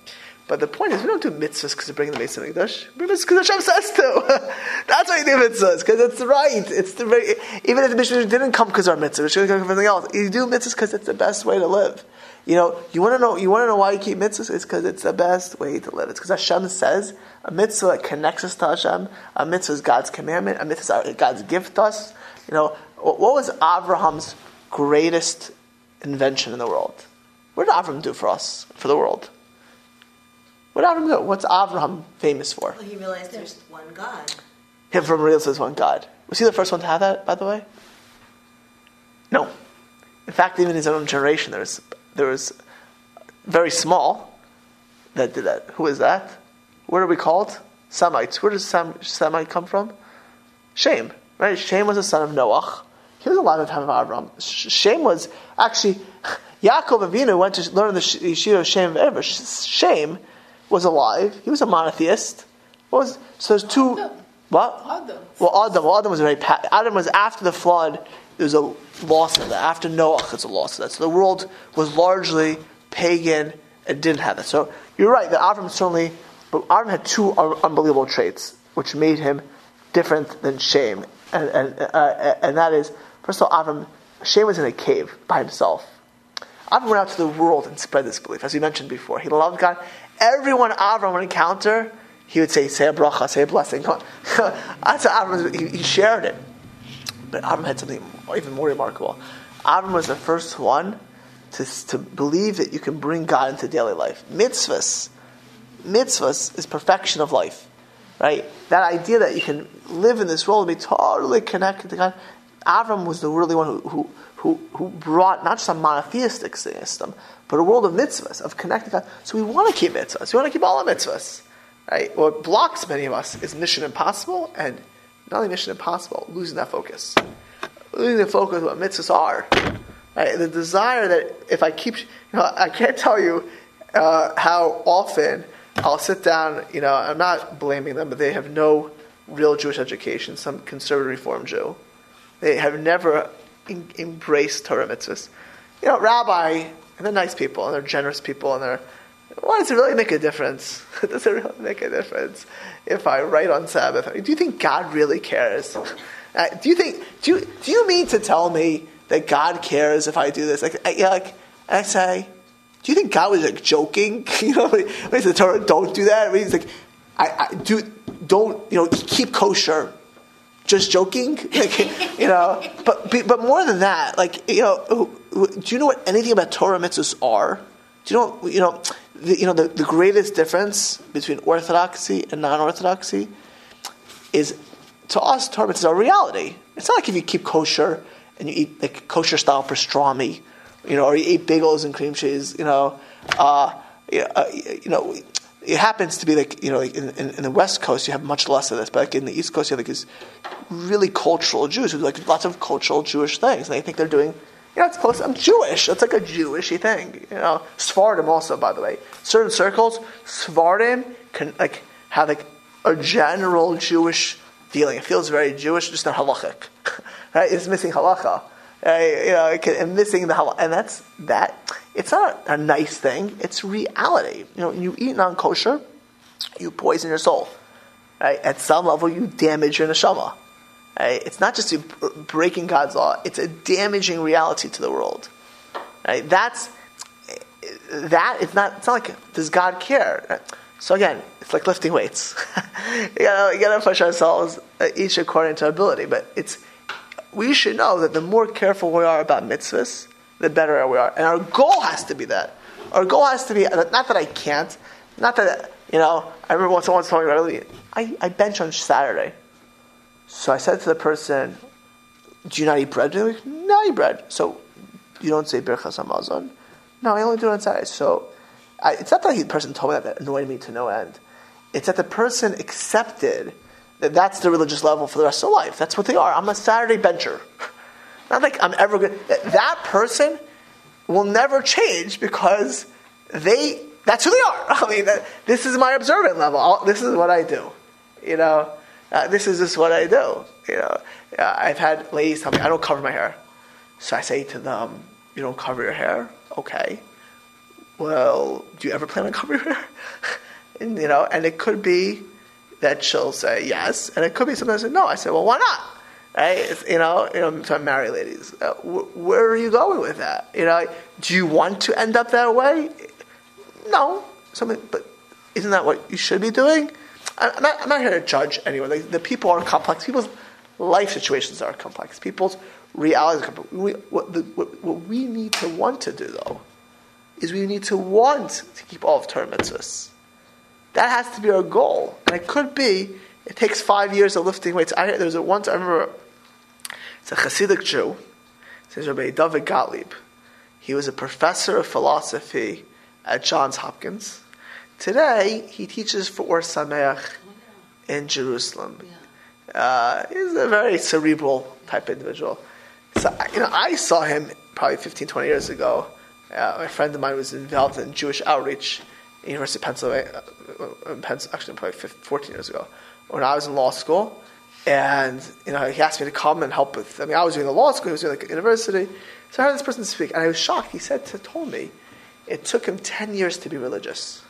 But the point is, we don't do mitzvahs because we bring the Beis Hamikdash. We do mitzvahs because Hashem says to. That's why you do mitzvahs because it's right. It's the very, even if the Mishnah didn't come because our mitzvah, it should come from something else. You do mitzvahs because it's the best way to live. You know, you want to know. You want to know why you keep mitzvahs? It's because it's the best way to live. It's because Hashem says a mitzvah connects us to Hashem. A mitzvah is God's commandment. A mitzvah is God's gift to us. You know, what was Abraham's greatest invention in the world? What did Abraham do for us, for the world? What do? What's Avram famous for? Well, he realized there's one God. Him from real says one God. Was he the first one to have that, by the way? No. In fact, even in his own generation, there was, there was very small that did that. Who is that? What are we called? Semites. Where does Semite come from? Shem. Right? Shem was the son of Noach. He was alive at the time of Abraham. Shem was actually Yaakov Avinu went to learn the yeshiva of Shem ever. Shem was alive. He was a monotheist. What was so there's two Adam. what? Adam. Well, Adam. Well, Adam was very. Adam was after the flood. There's a loss of that. After Noah, it's a loss of that. So the world was largely pagan and didn't have that. So you're right that Avram certainly, but Avram had two unbelievable traits which made him different than Shem, and and uh, and that is first of all, Avram. Shem was in a cave by himself. Avram went out to the world and spread this belief, as we mentioned before. He loved God. Everyone Avram would encounter, he would say, say a bracha, say a blessing. That's Avram, he, he shared it. But Avram had something even more remarkable. Avram was the first one to, to believe that you can bring God into daily life. Mitzvahs, mitzvahs is perfection of life. Right? That idea that you can live in this world and be totally connected to God. Avram was the really one who, who, who, who brought not just a monotheistic system, but a world of mitzvahs, of connecting So we want to keep mitzvahs. We want to keep all the mitzvahs. Right? What blocks many of us is mission impossible, and not only mission impossible, losing that focus. Losing the focus of what mitzvahs are. Right? The desire that if I keep, you know, I can't tell you uh, how often I'll sit down, you know, I'm not blaming them, but they have no real Jewish education, some conservative reform Jew. They have never in, embraced Torah mitzvahs. You know, rabbi, and they're nice people, and they're generous people, and they're, why does it really make a difference? does it really make a difference if I write on Sabbath? Do you think God really cares? Uh, do you think, do you, do you mean to tell me that God cares if I do this? Like, I, yeah, like, I say, do you think God was like joking? you know, when he said Torah, don't do that. He's like, I, I do, don't, you know, keep kosher just joking, like, you know. But but more than that, like you know, do you know what anything about Torah mitzvahs are? Do you know you know the, you know the, the greatest difference between orthodoxy and non-orthodoxy is to us Torah mitzvahs are reality. It's not like if you keep kosher and you eat like kosher style pastrami, you know, or you eat bagels and cream cheese, you know. Uh, uh, you know it happens to be like you know like in, in, in, the West Coast you have much less of this, but like in the East Coast you have like these really cultural Jews who like lots of cultural Jewish things, and they think they're doing. You know, it's close. I'm Jewish. It's like a Jewishy thing. You know, Sephardim also, by the way, certain circles, Sephardim can like have like a general Jewish feeling. It feels very Jewish, just not halachic. right? It's missing halacha. Right? You know, and missing the halacha, and that's that it's not a nice thing, it's reality. You know, you eat non kosher, you poison your soul. Right? At some level, you damage your neshama. Right? It's not just you breaking God's law, it's a damaging reality to the world. Right? That's that it's not it's not like does God care? So again, it's like lifting weights. you gotta, you gotta push ourselves uh, each according to our ability. But it's we should know that the more careful we are about mitzvahs, the better we are. And our goal has to be that. Our goal has to be not that I can't, not that you know. I remember when someone told me earlier, I, I bench on Saturday. So I said to the person, "Do you not eat bread?" They're like, "No, I eat bread." So you don't say Birchas Hamazon? No, I only do it on Saturday. So I, it's not that the person told me that that annoyed me to no end. It's that the person accepted that that's the religious level for the rest of life. That's what they are. I'm a Saturday bencher. Not like I'm ever going. That person will never change because they. That's who they are. I mean, that, this is my observant level. I'll, this is what I do. You know, uh, this is just what I do. You know, uh, I've had ladies tell me I don't cover my hair, so I say to them, "You don't cover your hair, okay? Well, do you ever plan on covering your hair?" and, you know, and it could be that she'll say yes, and it could be say no. I say, well, why not? It's, you know, you know, to married ladies, uh, wh- where are you going with that? You know, do you want to end up that way? No, but isn't that what you should be doing? I'm not, I'm not here to judge anyone. Like, the people are complex. People's life situations are complex. People's realities are complex. We, what, the, what, what we need to want to do, though, is we need to want to keep all of Torah mitzvahs. That has to be our goal. And it could be, it takes five years of lifting weights. I, there was a once, I remember, it's a Hasidic Jew, his name is Rabbi David Gottlieb. He was a professor of philosophy at Johns Hopkins. Today, he teaches for Or Sameach in Jerusalem. Uh, he's a very cerebral type individual. So, you know, I saw him probably 15, 20 years ago. Uh, my friend of mine was involved in Jewish outreach at University of Pennsylvania, uh, Penn, actually probably 15, 14 years ago, when I was in law school. And, you know, he asked me to come and help with, I mean, I was doing the law school, he was doing the university. So I heard this person speak, and I was shocked. He said, to, told me, it took him 10 years to be religious.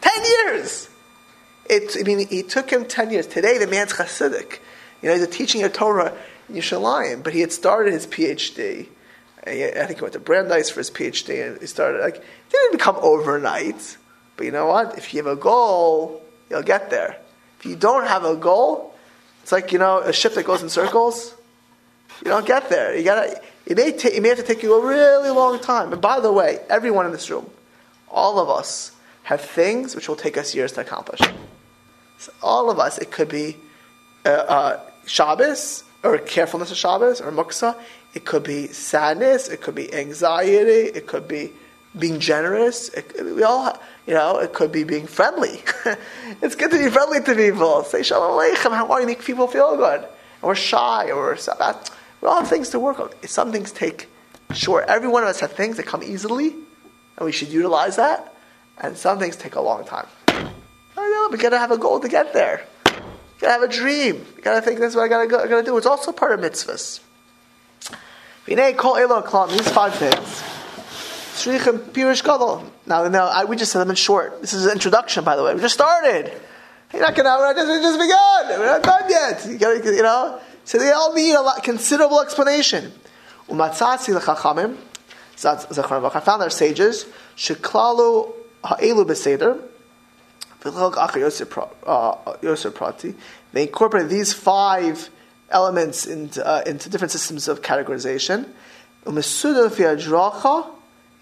10 years! It, I mean, it took him 10 years. Today, the man's Hasidic. You know, he's a teaching of Torah in Yerushalayim, but he had started his PhD. I think he went to Brandeis for his PhD, and he started, like, didn't become overnight. But you know what? If you have a goal, you'll get there. If you don't have a goal, it's like, you know, a ship that goes in circles. You don't get there. You gotta, it may, ta- it may have to take you a really long time. And by the way, everyone in this room, all of us, have things which will take us years to accomplish. So all of us, it could be uh, uh, Shabbos, or carefulness of Shabbos, or Muksa. It could be sadness. It could be anxiety. It could be being generous. It, we all, ha- you know, it could be being friendly. it's good to be friendly to people. Say shalom aleichem. How are you? Make people feel good. And we're shy, or we're sad. Uh, we all have things to work on. Some things take, sure, every one of us have things that come easily, and we should utilize that. And some things take a long time. I know, we gotta have a goal to get there. You gotta have a dream. You gotta think that's what I gotta, go, I gotta do. It's also part of mitzvahs. These five things. Pirish Gadol. Now, now I, we just said them in short. This is an introduction, by the way. We just started. You're not gonna. We're just, we just begun. We're not done yet. You, gotta, you know. So they all need a lot, considerable explanation. Umatzatzi lechachamim. I found our sages. Sheklalu ha'elu beseder. Yosef They incorporate these five elements into, uh, into different systems of categorization.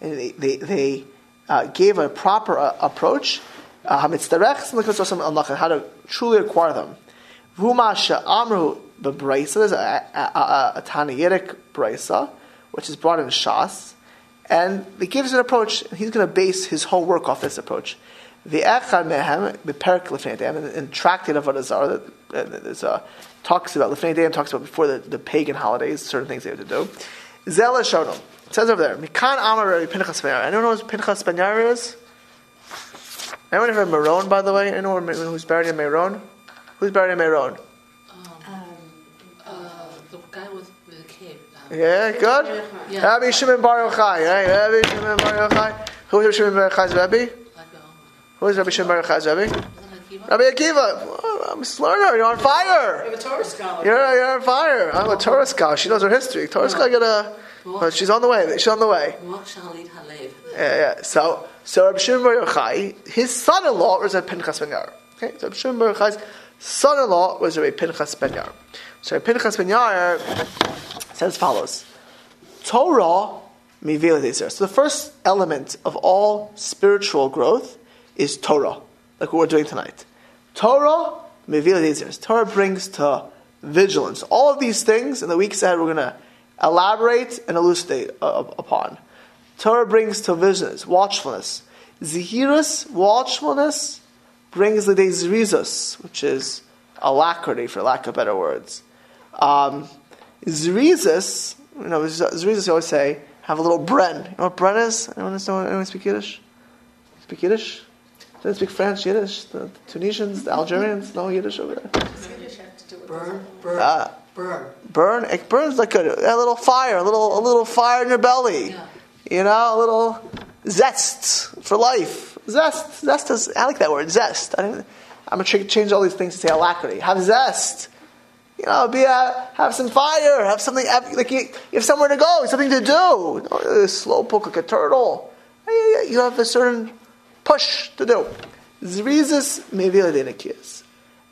They, they, uh, gave a proper uh, approach. Uh, how to truly acquire them. Vumasha Amru Bebraisa, there's a, a, a, a Braisa, which is brought in Shas, and he gives an approach, and he's going to base his whole work off this approach. The Echad Mehem, the Perik Lefnei in Tractate of Avodah Zarah, there's a talks about Lefnei talks about before the, the pagan holidays, certain things they have to do. Zela Shonom. It says over there, Mikan Amar Pinchas Ben Anyone know who Pinchas Ben is? Anyone ever Meron, by the way? Anyone who's buried in Meron? Who's buried in Meron? Um, uh, the guy with the cave. Um, Yeah, good. Yeah. Rabbi Shimon Bar Yochai, right? Rabbi Shimon Bar Yochai. Who is Rabbi Shimon Bar Yochai's Rabbi? Who is Rabbi Shimon Bar Yochai's Rabbi? wasn't it Akiva? Rabbi Akiva. Oh, I'm a learner. You're on fire. I'm a Torah scholar. You're, you're on fire. I'm a Torah scholar. She knows her history. Torah scholar got a. She's on the way. She's on the way. What shall lead Halev? Yeah, yeah. So, so Rabbi Shimon Bar Yochai, his son-in-law was a Pinchas Ben Yair. Okay, so Rabbi Shimon Bar Yochai's son-in-law was Rabbi Pinchas ben Yair. So Rabbi Pinchas ben Yair says as follows: Torah mivila dezer. So the first element of all spiritual growth is Torah, like what we're doing tonight. Torah mivila dezer. Torah brings to vigilance. All of these things in the weeks ahead we're going to elaborate and elucidate uh, upon. Torah brings to vigilance, watchfulness. Zihirus, watchfulness, brings the day zrizus, which is alacrity, for lack of better words. Um, zrizus, you know, zrizus you always say, have a little bren. You know what bren is? Anyone, know, anyone speak Yiddish? Speak Yiddish? They speak French, Yiddish. The Tunisians, the Algerians, no Yiddish over there. Burn, burn, Uh, burn. burn. It burns like a, a little fire, a little a little fire in your belly. Yeah. You know, a little zest for life. Zest, zest is. I like that word, zest. I didn't, I'm gonna change all these things to say alacrity. Have zest. You know, be a, have some fire. Have something. Have, like you, you have somewhere to go, something to do. You know, slow poke like a turtle. You have a certain push to do. Zrizis mevila de nikias.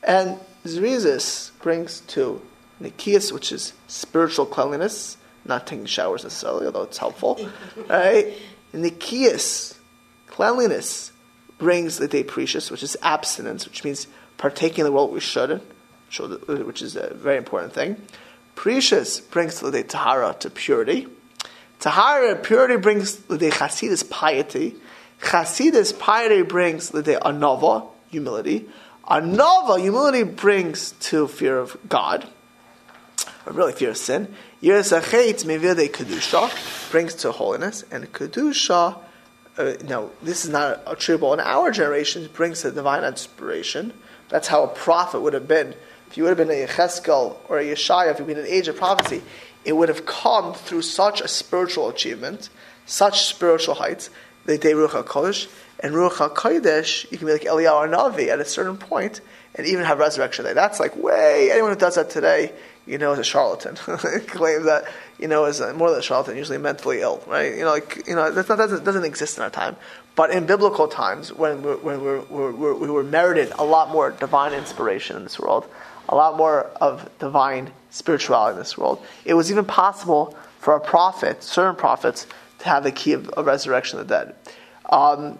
And Zrizis brings to nikias, which is spiritual cleanliness, not taking showers necessarily, although it's helpful. right? Nikias, cleanliness, brings the day perishus, which is abstinence, which means partaking in the world we should, which is a very important thing. Perishus brings the day tahara to purity. Tahara, purity brings the day chasidus, piety. Chasidus, piety brings the day anava, humility. Anava, humility brings to fear of God, really fear of sin. Yerisachet mevide kedusha brings to holiness, and kedusha. Uh, no, this is not attributable in our generation. It brings to divine inspiration. That's how a prophet would have been. If you would have been a Yecheskel or a Yeshaya, if you had been in an age of prophecy, it would have come through such a spiritual achievement, such spiritual heights, the day Ruach HaKodesh, and Ruach HaKodesh, you can be like Eliyahu Navi at a certain point, and even have resurrection day. That's like way, anyone who does that today, you know, is a charlatan. claim that, you know, is more than a charlatan, usually mentally ill, right? You know, like, you know, that's not, that doesn't, exist in our time. But in biblical times, when, we're, when we're, we're, we're, were merited a lot more divine inspiration in this world, a lot more of divine spirituality in this world, it was even possible for a prophet, certain prophets, to have the key of, of resurrection of the dead. Um,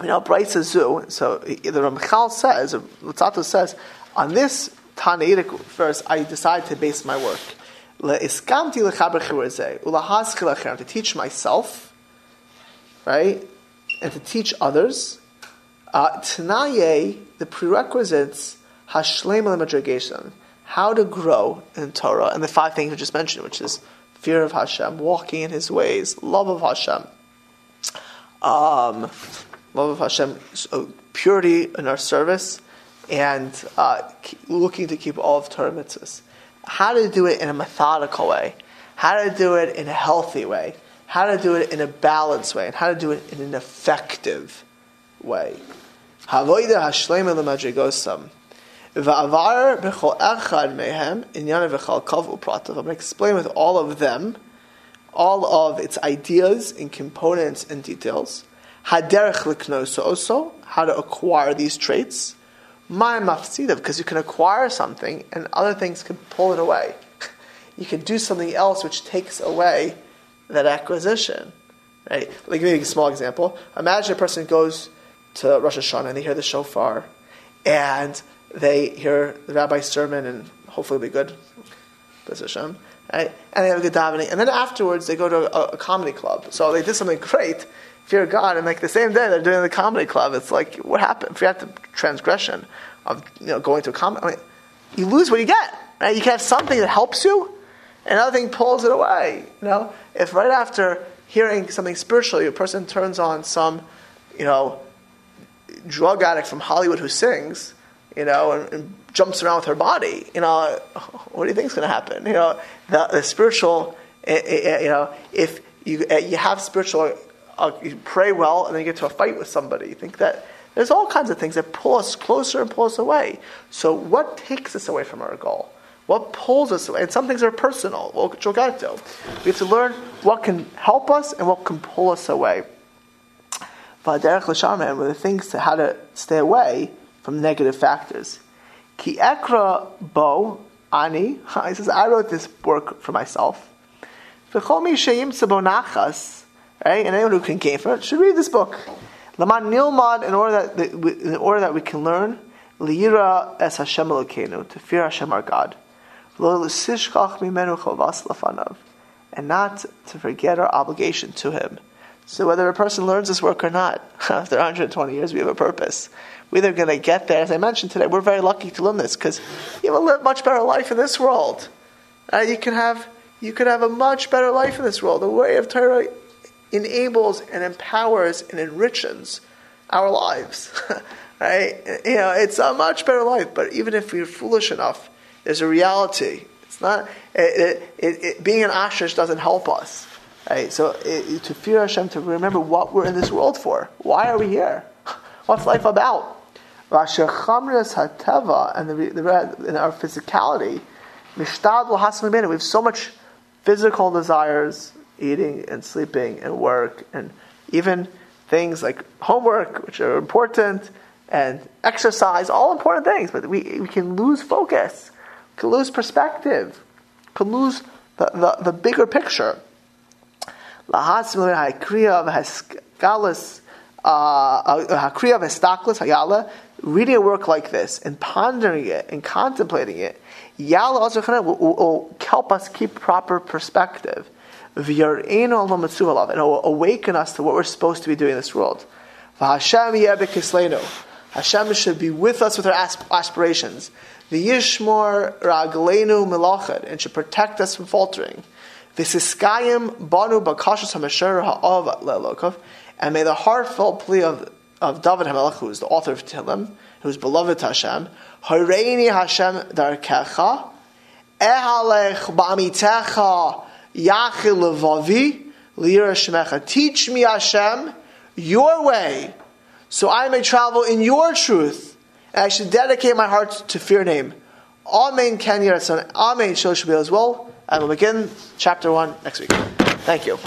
you know, Bryce Zoo, so the Ramchal says, or Luzzatto says, on this Tannaitic verse, I decided to base my work. To teach myself, right, and to teach others. Uh, the prerequisites, Hashlem al how to grow in Torah, and the five things we just mentioned, which is fear of Hashem, walking in His ways, love of Hashem, um, love of Hashem, so purity in our service, and uh, looking to keep all of Torah mitzvahs. How to do it in a methodical way, how to do it in a healthy way, how to do it in a balanced way, and how to do it in an effective way. I'm going to explain with all of them, all of its ideas and components and details. How to acquire these traits. My mafsida, because you can acquire something and other things can pull it away. You can do something else which takes away that acquisition. Right? Me give you a small example. Imagine a person goes to Rosh Hashanah and they hear the shofar and they hear the rabbi's sermon and hopefully it'll be good. Hashem, right? And they have a good davening. And then afterwards they go to a, a, comedy club. So they did something great, fear God, and like the same day they're doing the comedy club. It's like, what happened? If you have the transgression of you know going to a comedy, I mean, you lose what you get. Right? You can have something that helps you, and another thing pulls it away. You know, if right after hearing something spiritual, your person turns on some, you know, drug addict from Hollywood who sings, you know, and, and jumps around with her body, you know, what do you think is going to happen? You know, the, the spiritual, eh, eh, eh, you know, if you you have spiritual, uh, you pray well, and then you get to a fight with somebody, you think that there's all kinds of things that pull us closer and pull us away. So, what takes us away from our goal? What pulls us away? And some things are personal. We have to learn what can help us and what can pull us away. But Derek L'Sharman, with the things to how to stay away, from negative factors. Ki ekra bo ani. He says, I wrote this work for myself. V'chomi sheyim nachas. Right, and anyone who can gain from it should read this book. Laman nilmad, in order that in order that we can learn liyira es Hashem Elokeinu, to fear Hashem our God, and not to forget our obligation to Him. So whether a person learns this work or not, after 120 years, we have a purpose. We're either going to get there, as I mentioned today, we're very lucky to learn this because you have a much better life in this world. Uh, you can have you could have a much better life in this world. The way of Torah enables and empowers and enriches our lives. right? You know, it's a much better life. But even if we're foolish enough, there's a reality. It's not it, it, it, being an ashish doesn't help us. Right? So to fear Hashem, to remember what we're in this world for. Why are we here? What's life about? hateva and the, the, in our physicality, we have so much physical desires, eating and sleeping and work, and even things like homework, which are important, and exercise, all important things, but we, we can lose focus, can lose perspective, can lose the, the, the bigger picture. Uh, uh, reading a work like this and pondering it and contemplating it, will, will help us keep proper perspective and awaken us to what we're supposed to be doing in this world. Hashem should be with us with our aspirations. The Yishmor Raglenu Melachad and should protect us from faltering. Visiskayim Banu Bakashas Hamashar Ha'av Lelokov and may the heartfelt plea of, of David HaMelech, who is the author of Tehillim, who is beloved to Hashem, Hareini Hashem Darkecha, Ehalech Bamitecha Yachil Levavi, Lira Shemecha. Teach me, Hashem, your way, so I may travel in your truth, and I should dedicate my heart to fear name. Amen, Ken Amen, Shil Shabil as well. And we'll begin chapter 1 next week. Thank you.